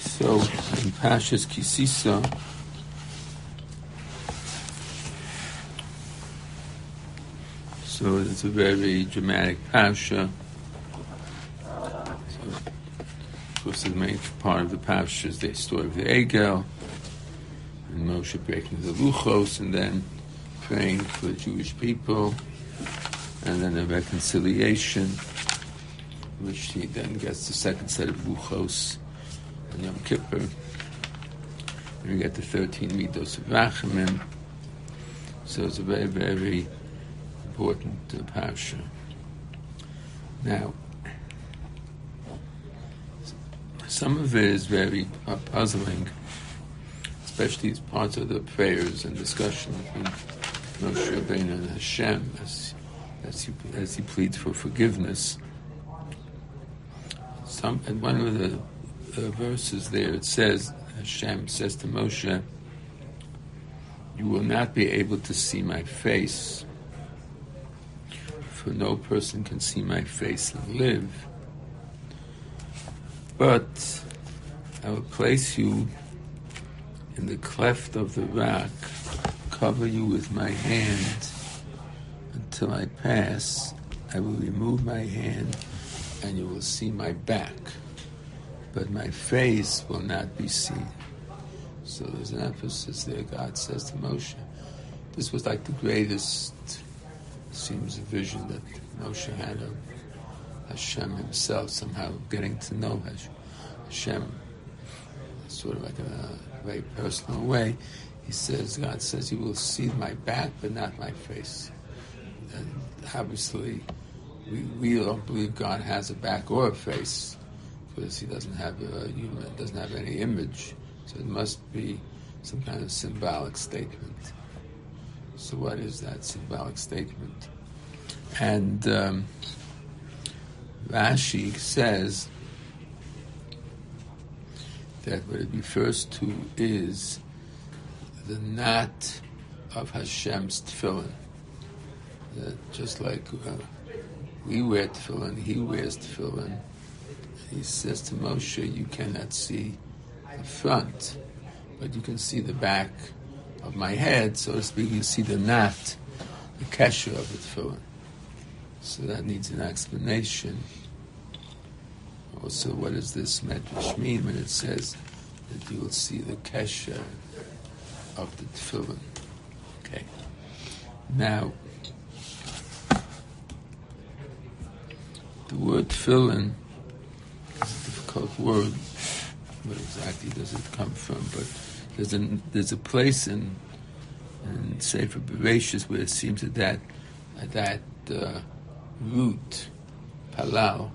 So in Pashas Kisisa, so it's a very dramatic Pasha. So, of course, the main part of the Pasha is the story of the Egel, and Moshe breaking the Luchos, and then praying for the Jewish people, and then the reconciliation, which he then gets the second set of Luchos on Yom Kippur. And we get the 13 Midos of Rachamim. So it's a very, very important uh. Now, some of it is very uh, puzzling, especially as parts of the prayers and discussion between Moshe Rabbeinu and Hashem as, as, he, as he pleads for forgiveness. Some, and one of the verses there, it says, Hashem says to Moshe, You will not be able to see my face, for no person can see my face and live. But I will place you in the cleft of the rock, cover you with my hand until I pass. I will remove my hand and you will see my back but my face will not be seen. So there's an emphasis there. God says to Moshe, this was like the greatest, seems vision that Moshe had of Hashem himself, somehow getting to know Hashem, sort of like in a very personal way. He says, God says, you will see my back, but not my face. And obviously, we, we don't believe God has a back or a face because he doesn't have a human, doesn't have any image. So it must be some kind of symbolic statement. So what is that symbolic statement? And um, Rashi says that what it refers to is the knot of Hashem's tefillin. That just like uh, we wear tefillin, he wears tefillin he says to Moshe, you cannot see the front, but you can see the back of my head, so to speak. You see the knot, the kesher of the tefillin. So that needs an explanation. Also, what does this medrash mean when it says that you will see the kesher of the tefillin? Okay. Now, the word tefillin difficult word. Where exactly does it come from? But there's a there's a place in in Sefer Bereshis where it seems that that, that uh, root palal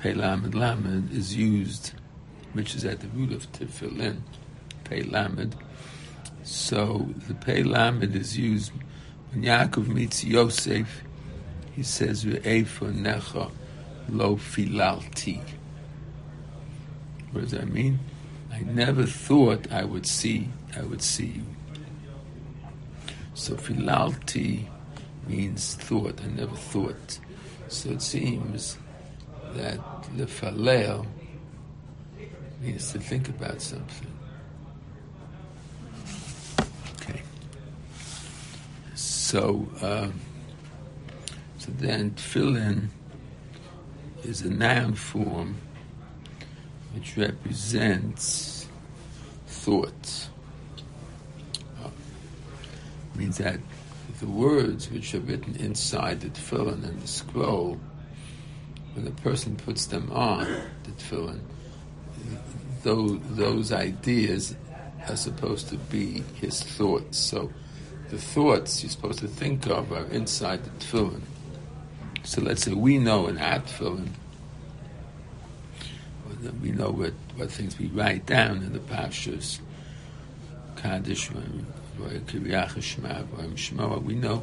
Pelamed Lamed is used, which is at the root of Tefillin, Pelamed. So the Pelamed is used when Yaakov meets Yosef. He says, "Ve'efa necha." Lo filalti. What does that mean? I never thought I would see I would see you. So filalti means thought. I never thought. So it seems that lefalel means to think about something. Okay. So, um, so then tefillin is a noun form which represents thought. Uh, means that the words which are written inside the tefillin and the scroll, when the person puts them on the tefillin, those, those ideas are supposed to be his thoughts. So the thoughts you're supposed to think of are inside the tefillin. So let's say we know in our tefillin, we know what, what things we write down in the pashas, Kaddish, we know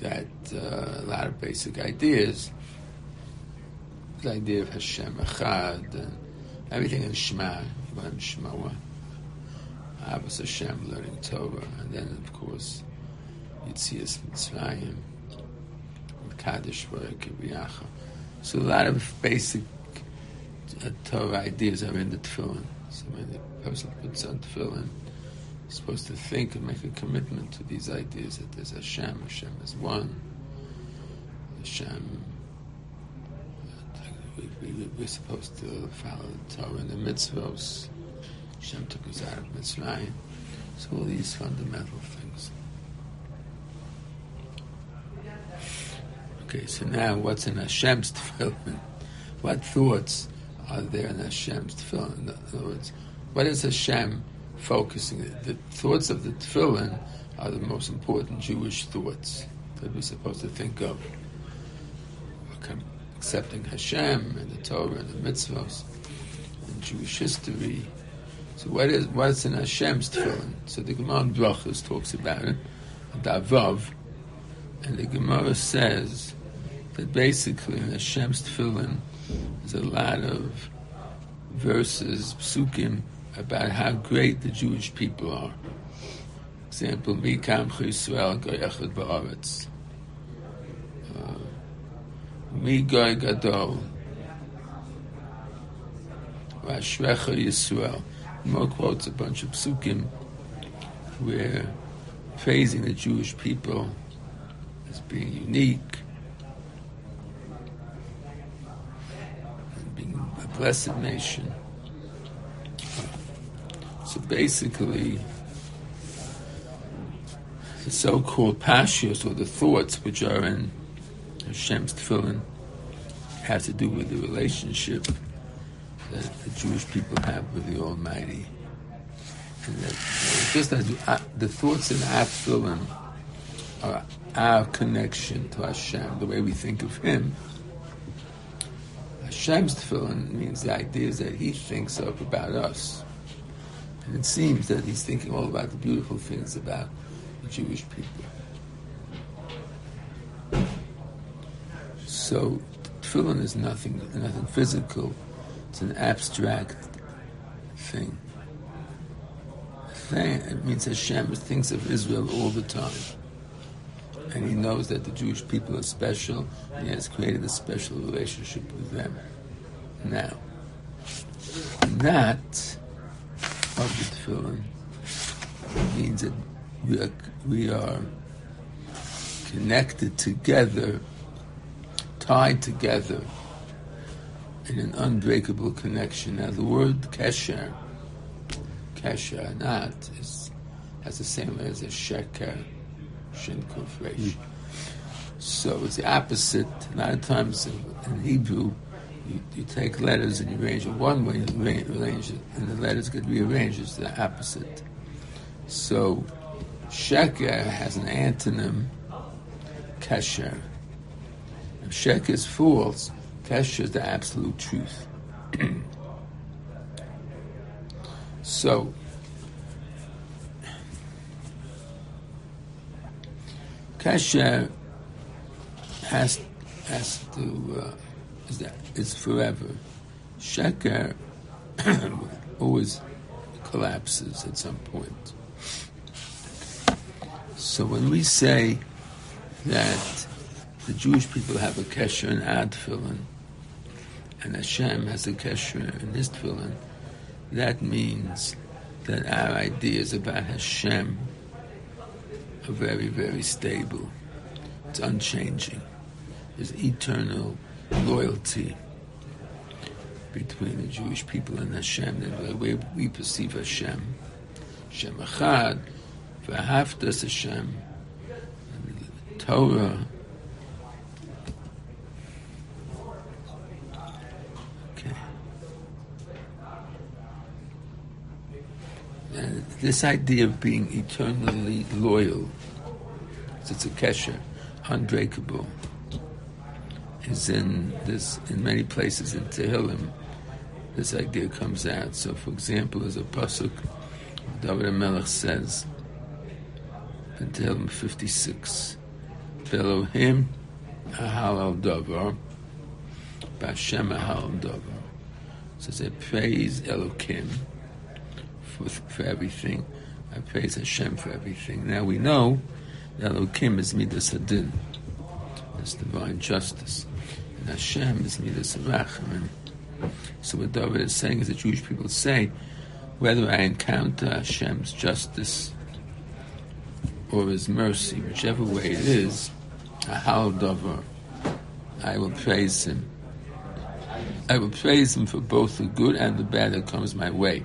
that uh, a lot of basic ideas, the idea of Hashem Echad, and everything in Shema, Shema, Ahavas Hashem, learning Torah, and then of course Yitzias Mitzrayim, Kaddish, So a lot of basic uh, Torah ideas are in the tefillin. So when the person puts on tefillin, he's supposed to think and make a commitment to these ideas that there's Hashem, Hashem is one, Hashem. We, we, we're supposed to follow the Torah and the mitzvahs. Hashem took us out of Mitzrayim. So all these fundamental things. Okay, so now what's in Hashem's tefillin? What thoughts are there in Hashem's tefillin? In other words, what is Hashem focusing? The thoughts of the tefillin are the most important Jewish thoughts that we're supposed to think of. Accepting Hashem and the Torah and the mitzvahs and Jewish history. So what is what's in Hashem's tefillin? So the Gemara Brachas talks about it, Davav, and the Gemara says that basically in Hashem's tefillin there's a lot of verses, psukim, about how great the Jewish people are. Example, Mikam Yisrael Goyachad Ba'aretz. Uh, Mi Goy Gadol. Vashrecha Yisrael. More quotes a bunch of psukim where praising the Jewish people as being unique, and being a blessed nation. So basically, the so-called pashios or the thoughts which are in Hashem's tefillin has to do with the relationship that the Jewish people have with the Almighty. And that just as uh, the thoughts in our tefillin are our connection to Hashem, the way we think of Him. Hashem's tefillin means the ideas that He thinks of about us. And it seems that he's thinking all about the beautiful things about the Jewish people. So tefillin is nothing, nothing physical. It's an abstract thing. It means Hashem thinks of Israel all the time. And he knows that the Jewish people are special, and he has created a special relationship with them. Now, that of the tefillin means that we are, we are connected together, tied together in an unbreakable connection. Now, the word kesher, kesher, not, is, has the same as a sheker, shin So it's the opposite. A lot of times in, Hebrew, you, you, take letters and you arrange it one way, arrange it, and the letters get rearranged. It's the opposite. So, sheker has an antonym, kesher. If sheker is false, kesher is the absolute truth. so, kesher has has to. Uh, is that is forever. Sheker always collapses at some point. So when we say that the Jewish people have a kesher in tefillin, and Hashem has a kesher in his tefillin, that means that our ideas about Hashem very, very stable. It's unchanging. There's eternal loyalty between the Jewish people and Hashem, the way we perceive Hashem. Hashem Echad, V'ahavtas Hashem, Torah. Okay. And this idea of being eternally loyal, it's a kesher, unbreakable is in this in many places in Tehillim. This idea comes out. So, for example, as a pasuk David Melech says in Tehillim 56, "Belohim ahalal davar, b'Hashem ahalal davar." So they praise Elokim for, for everything. I praise Hashem for everything. Now we know that Elokim is midas hadin, it's divine justice. And Hashem is midas rachamim. So what David is saying is that Jewish people say, whether I encounter Hashem's justice or His mercy, whichever way it is, Ahal I will praise Him. I will praise Him for both the good and the bad that comes my way,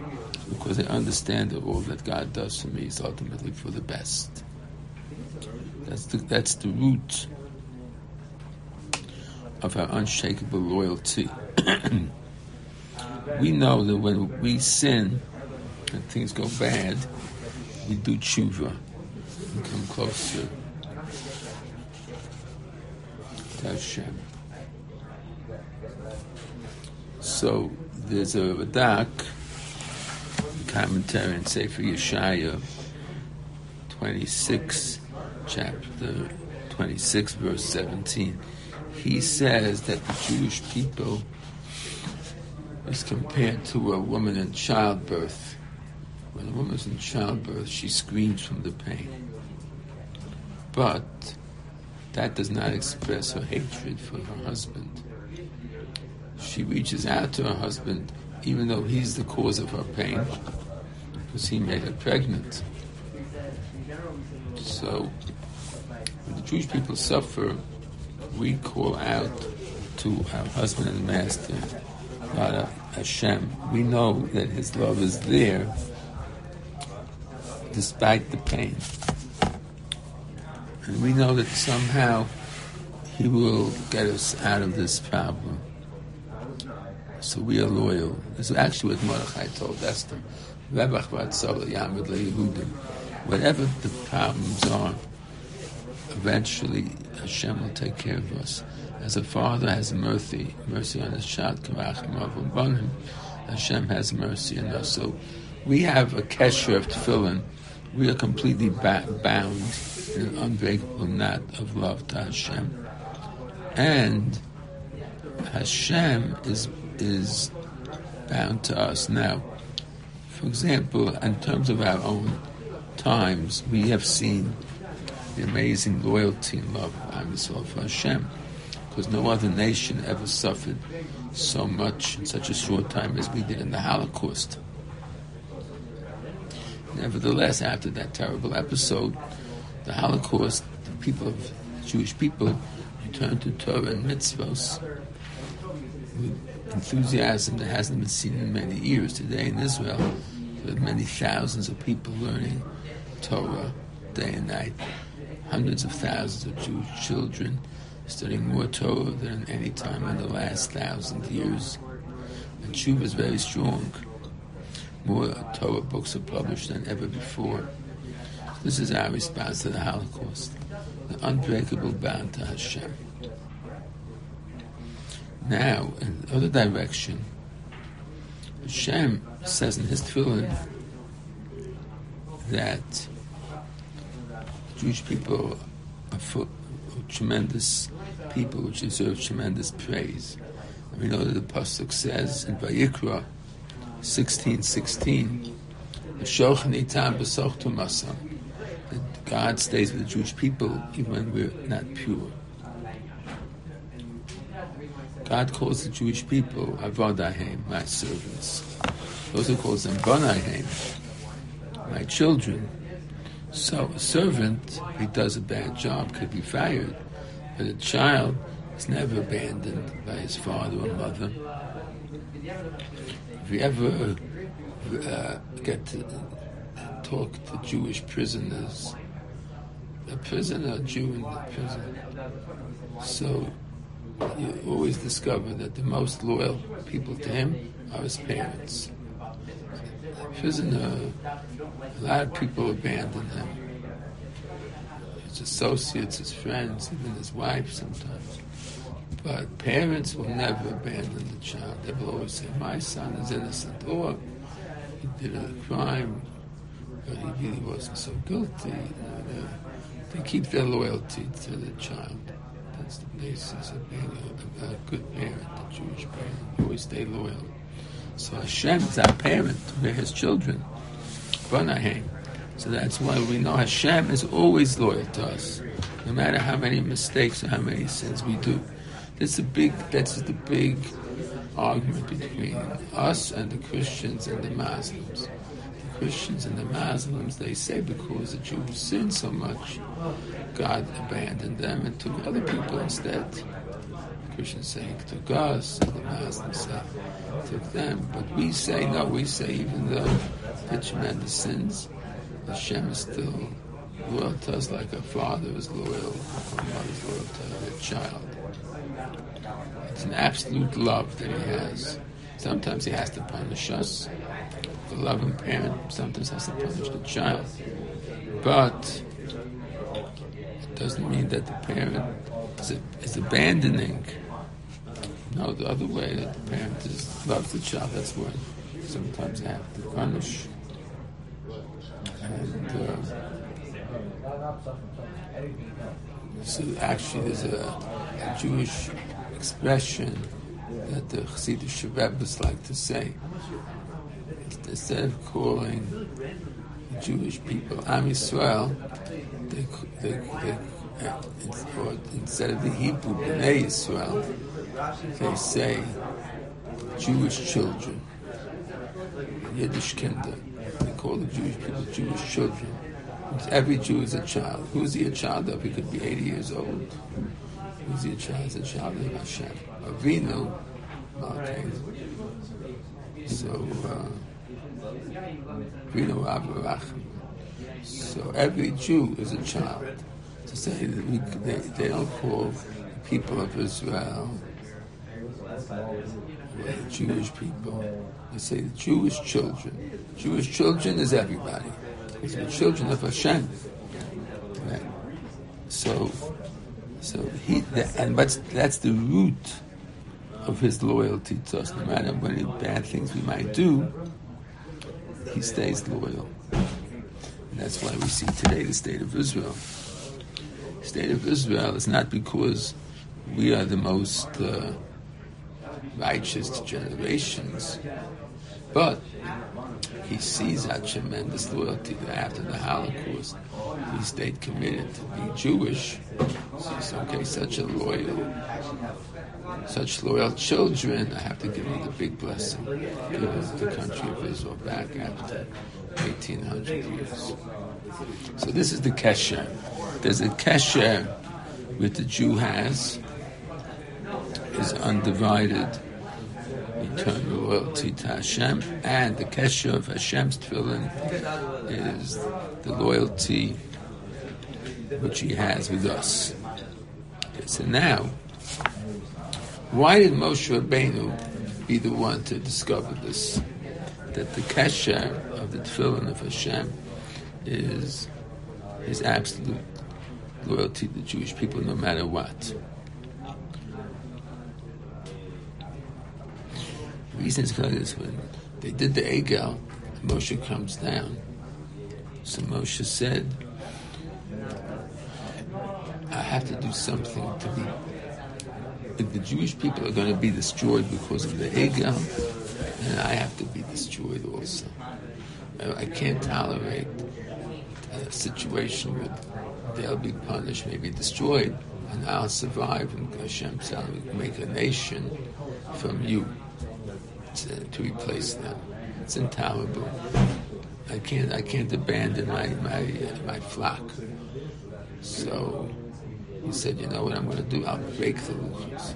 because I understand that all that God does for me is ultimately for the best. That's the, that's the root of our unshakable loyalty. we know that when we sin and things go bad, we do tshuva and come closer to Hashem. So there's a Radak commentary in Sefer Yeshaya 26, chapter 26, verse 17 he says that the Jewish people is compared to a woman in childbirth. When a woman's in childbirth, she screams from the pain. But that does not express her hatred for her husband. She reaches out to her husband even though he's the cause of her pain because he made her pregnant. So, when the Jewish people suffer we call out to our husband and master, God Hashem. We know that His love is there despite the pain. And we know that somehow He will get us out of this problem. So we are loyal. This is actually what Mordechai told Esther. Whatever the problems are, eventually Hashem will take care of us. As a father has mercy, mercy on his child, Hashem has mercy on us. So we have a kesher of tefillin. We are completely ba- bound in an unbreakable knot of love to Hashem. And Hashem is is bound to us. Now, for example, in terms of our own times, we have seen the amazing loyalty and love of Am for Hashem, because no other nation ever suffered so much in such a short time as we did in the Holocaust. Nevertheless, after that terrible episode, the Holocaust, the people of Jewish people returned to Torah and mitzvahs enthusiasm that hasn't been seen in many years. Today in Israel, there are many thousands of people learning Torah day and night hundreds of thousands of Jewish children studying more Torah than any time in the last thousand years. And Tshuva is very strong. More Torah books are published than ever before. This is our response to the Holocaust, the unbreakable bond to Hashem. Now, in the other direction, Hashem says in his tefillin that Jewish people are full, tremendous people which deserve tremendous praise. And we know that the Pasuk says in Vayikra 16:16, that God stays with the Jewish people even when we're not pure. God calls the Jewish people Avodahem, my servants. He also calls them Bonahem, my children. So a servant, if he does a bad job, could be fired, but a child is never abandoned by his father or mother. If you ever uh, get to talk to Jewish prisoners, a prisoner, a Jew in the prison, so you always discover that the most loyal people to him are his parents prisoner, a lot of people abandon him. His associates, his friends, even his wife sometimes. But parents will never abandon the child. They will always say, my son is innocent. Or he did a crime, but he really wasn't so guilty. Uh, they keep their loyalty to the child. That's the basis of being a, a good parent, a Jewish parent. You always stay loyal. So Hashem is our parent. We're His children. Bonahem. So that's why we know Hashem is always loyal to us, no matter how many mistakes or how many sins we do. That's the big. That's the big argument between us and the Christians and the Muslims. Christians and the Muslims, they say because the Jews sinned so much, God abandoned them and took other people instead. Christians say he took us, and the Muslims say took them. But we say, no, we say even though the tremendous sins, Hashem is still loyal to us like a father is loyal, a mother is loyal to their child. It's an absolute love that he has. Sometimes he has to punish us. The loving parent sometimes has to punish the child. But it doesn't mean that the parent is, is abandoning. No, the other way that the parent is, loves the child, that's when sometimes they have to punish. And uh, so actually there's a, a Jewish expression that the Chassidish Rebbe's like to say. Instead of calling the Jewish people Am Yisrael, they, they, they, uh, or instead of the Hebrew Bnei Yisrael, they say Jewish children, Yiddish kinder. They call the Jewish people Jewish children. Every Jew is a child. Who is he a child of? He could be 80 years old. Who's he a child? He's a child of Hashem. Avinu, okay. So, uh. So every Jew is a child. To say that we, they, they don't call the people of Israel the Jewish people. They say the Jewish children. Jewish children is everybody. It's the children of Hashem. Right? So, so he and that's that's the root of his loyalty to us. No matter what bad things we might do, he stays loyal. And that's why we see today the state of Israel. The state of Israel is not because we are the most uh, righteous generations, but he sees our tremendous loyalty after the Holocaust, he stayed committed to be Jewish. Said, okay, such a loyal, such loyal children, I have to give them the big blessing. Give the country of Israel back after 1800 years. So this is the kesher. There's a kesher which the Jew has, is undivided eternal loyalty to Hashem, and the kesher of Hashem's tefillin is the loyalty which He has with us. Okay, so now, why did Moshe Rabbeinu be the one to discover this? That the kesher of the tefillin of Hashem is his absolute loyalty to the Jewish people, no matter what. The reason is because when they did the Egel, Moshe comes down. So Moshe said, have to do something to be. If the Jewish people are going to be destroyed because of the Egel, then I have to be destroyed also. I can't tolerate a situation where they'll be punished, maybe destroyed, and I'll survive, and Hashem shall make a nation from you to, to replace them. It's intolerable. I can't I can't abandon my my my flock. So he said, you know what I'm going to do? I'll break the luchos.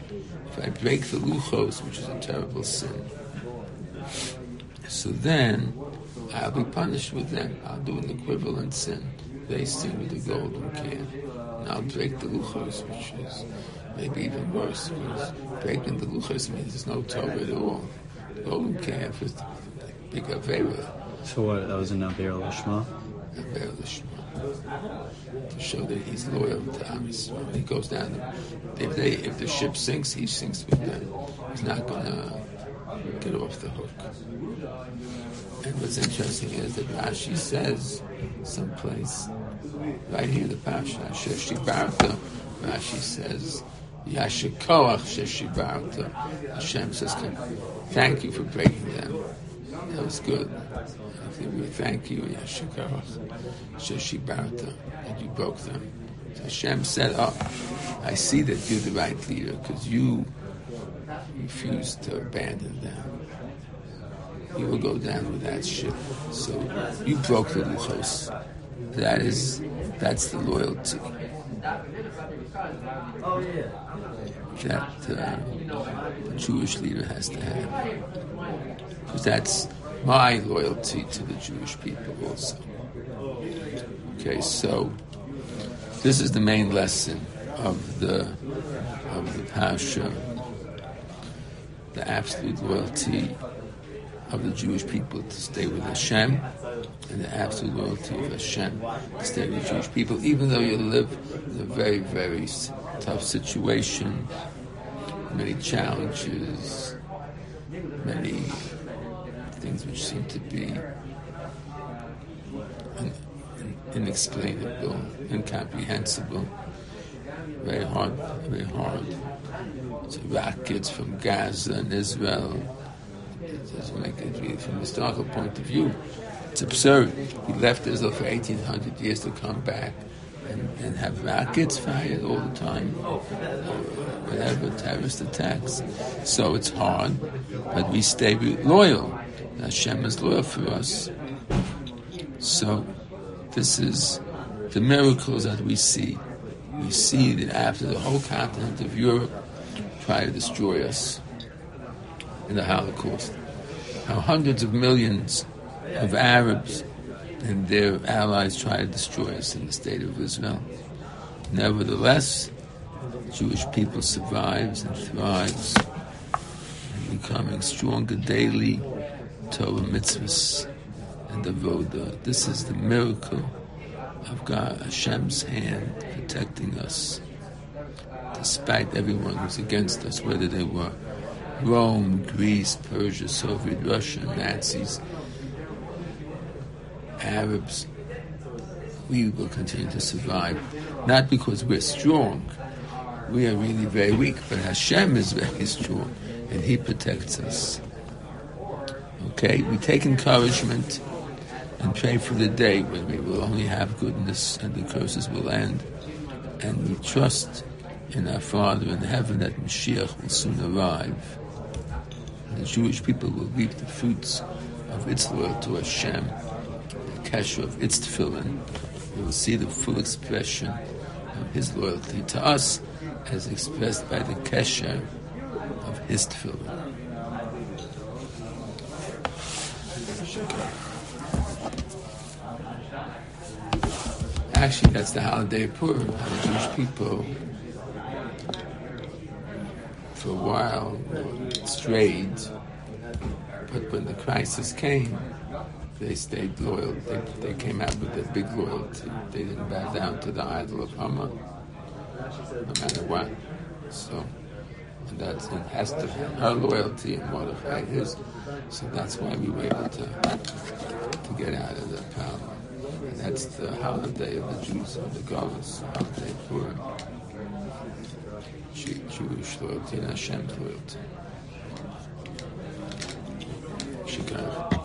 If I break the luchos, which is a terrible sin, so then I'll be punished with them. I'll do an equivalent sin. They sin with the golden calf. And I'll break the luchos, which is maybe even worse. Because breaking the luchos means there's no Torah at all The golden calf is the big Avera. So what, that was in Aver Lishma? Aver Lishma. To show that he's loyal to Am Yisrael. He goes down, if, they, if the ship sinks, he sinks with them. He's not going to get off the hook. And what's interesting is that Rashi says someplace, right here in the Pasha, Sheshi Barta, Rashi says, Yasher Koach Sheshibarta. Hashem says, thank you for breaking them. That was good. Thank you, Yasher Koach Sheshibarta, that you broke them. So Hashem said, oh, I see that you're the right leader because you refused to abandon them. You will go down with that ship. So you broke the luchos. That is, that's the loyalty that uh, the Jewish leader has to have. Because that's my loyalty to the Jewish people also. Okay, so this is the main lesson of the of the Pasha, the absolute loyalty of the Jewish people to stay with Hashem, and the absolute loyalty of Hashem to stay with the Jewish people, even though you live in a very, very tough situation, many challenges, many things which seem to be inexplainable, incomprehensible, very hard, very hard. So rockets from Gaza and Israel. It from a historical point of view. It's absurd. He left Israel for 1800 years to come back and, and have rockets fired all the time, or whatever, terrorist attacks. So it's hard, but we stay loyal. Hashem is loyal for us. So this is the miracles that we see. We see that after the whole continent of Europe tried to destroy us in the Holocaust, how hundreds of millions of Arabs and their allies tried to destroy us in the state of Israel. Nevertheless, Jewish people survives and thrives, and becoming stronger daily. Torah mitzvahs and avoda. This is the miracle of God, Hashem's hand protecting us, despite everyone who's against us, whether they were Rome, Greece, Persia, Soviet Russia, Nazis, Arabs, we will continue to survive. Not because we're strong, we are really very weak, but Hashem is very strong and He protects us. Okay, we take encouragement and pray for the day when we will only have goodness and the curses will end. And we trust in our Father in heaven that Mashiach will soon arrive. And the Jewish people will reap the fruits of its loyalty to Hashem the kesher of its tefillin, we will see the full expression of his loyalty to us as expressed by the kesher of his tefillin. Actually, that's the holiday of Purim. Jewish people, for a while, strayed, but when the crisis came, they stayed loyal. They, they came out with a big loyalty. They didn't bow down to the idol of Haman, no matter what. So, and that's it has to her loyalty and Mordechai his. So that's why we were able to to get out of the power. That's uh, the holiday of the Jews of the Goddess, holiday for Jewish loyalty and Hashem's loyalty. Shikar.